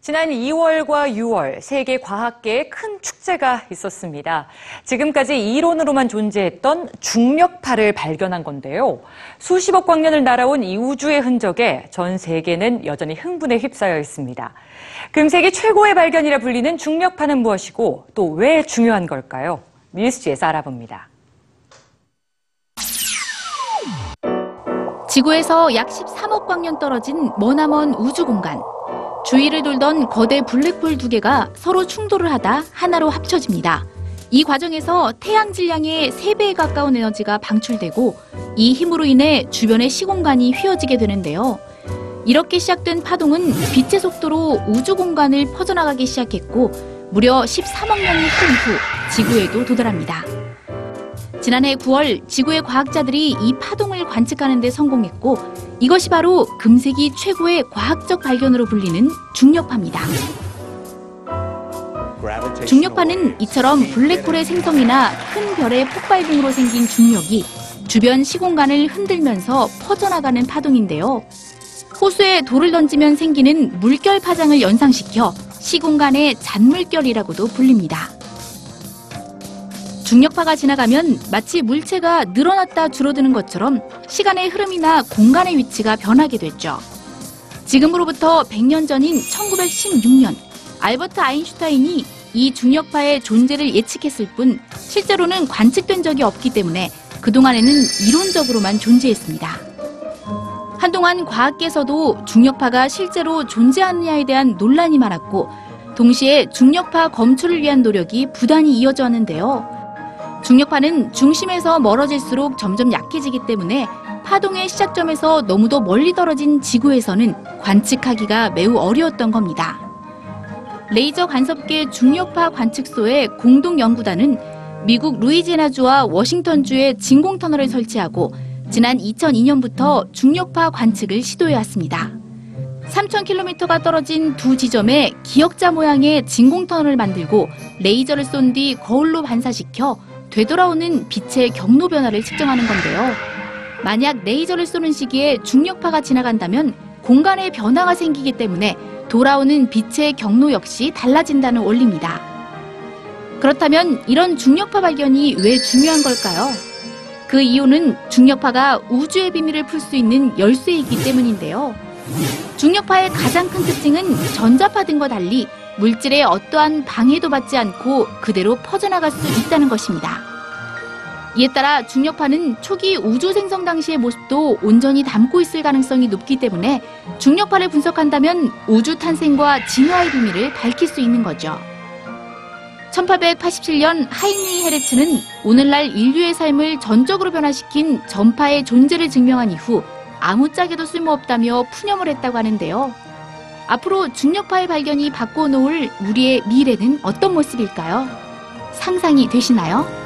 지난 2월과 6월 세계 과학계에 큰 축제가 있었습니다. 지금까지 이론으로만 존재했던 중력파를 발견한 건데요. 수십억 광년을 날아온 이 우주의 흔적에 전 세계는 여전히 흥분에 휩싸여 있습니다. 금세기 최고의 발견이라 불리는 중력파는 무엇이고 또 왜 중요한 걸까요? 뉴스지에서 알아봅니다. 지구에서 약 13억 광년 떨어진 머나먼 우주 공간. 주위를 돌던 거대 블랙홀 두 개가 서로 충돌을 하다 하나로 합쳐집니다. 이 과정에서 태양 질량의 3배에 가까운 에너지가 방출되고 이 힘으로 인해 주변의 시공간이 휘어지게 되는데요. 이렇게 시작된 파동은 빛의 속도로 우주 공간을 퍼져나가기 시작했고 무려 13억 년이 흐른 후 지구에도 도달합니다. 지난해 9월 지구의 과학자들이 이 파동을 관측하는 데 성공했고 이것이 바로 금세기 최고의 과학적 발견으로 불리는 중력파입니다. 중력파는 이처럼 블랙홀의 생성이나 큰 별의 폭발 등으로 생긴 중력이 주변 시공간을 흔들면서 퍼져나가는 파동인데요. 호수에 돌을 던지면 생기는 물결 파장을 연상시켜 시공간의 잔물결이라고도 불립니다. 중력파가 지나가면 마치 물체가 늘어났다 줄어드는 것처럼 시간의 흐름이나 공간의 위치가 변하게 됐죠. 지금으로부터 100년 전인 1916년 알버트 아인슈타인이 이 중력파의 존재를 예측했을 뿐 실제로는 관측된 적이 없기 때문에 그동안에는 이론적으로만 존재했습니다. 한동안 과학계에서도 중력파가 실제로 존재하느냐에 대한 논란이 많았고 동시에 중력파 검출을 위한 노력이 부단히 이어져 왔는데요. 중력파는 중심에서 멀어질수록 점점 약해지기 때문에 파동의 시작점에서 너무도 멀리 떨어진 지구에서는 관측하기가 매우 어려웠던 겁니다. 레이저 간섭계 중력파 관측소의 공동 연구단은 미국 루이지애나주와 워싱턴주에 진공 터널을 설치하고 지난 2002년부터 중력파 관측을 시도해 왔습니다. 3,000km가 떨어진 두 지점에 기역자 모양의 진공 터널을 만들고 레이저를 쏜 뒤 거울로 반사시켜 되돌아오는 빛의 경로 변화를 측정하는 건데요. 만약 레이저를 쏘는 시기에 중력파가 지나간다면 공간의 변화가 생기기 때문에 돌아오는 빛의 경로 역시 달라진다는 원리입니다. 그렇다면 이런 중력파 발견이 왜 중요한 걸까요? 그 이유는 중력파가 우주의 비밀을 풀 수 있는 열쇠이기 때문인데요. 중력파의 가장 큰 특징은 전자파 등과 달리 물질에 어떠한 방해도 받지 않고 그대로 퍼져나갈 수 있다는 것입니다. 이에 따라 중력파는 초기 우주 생성 당시의 모습도 온전히 담고 있을 가능성이 높기 때문에 중력파를 분석한다면 우주 탄생과 진화의 비밀을 밝힐 수 있는 거죠. 1887년 하이니 헤르츠는 오늘날 인류의 삶을 전적으로 변화시킨 전파의 존재를 증명한 이후 아무짝에도 쓸모없다며 푸념을 했다고 하는데요. 앞으로 중력파의 발견이 바꿔놓을 우리의 미래는 어떤 모습일까요? 상상이 되시나요?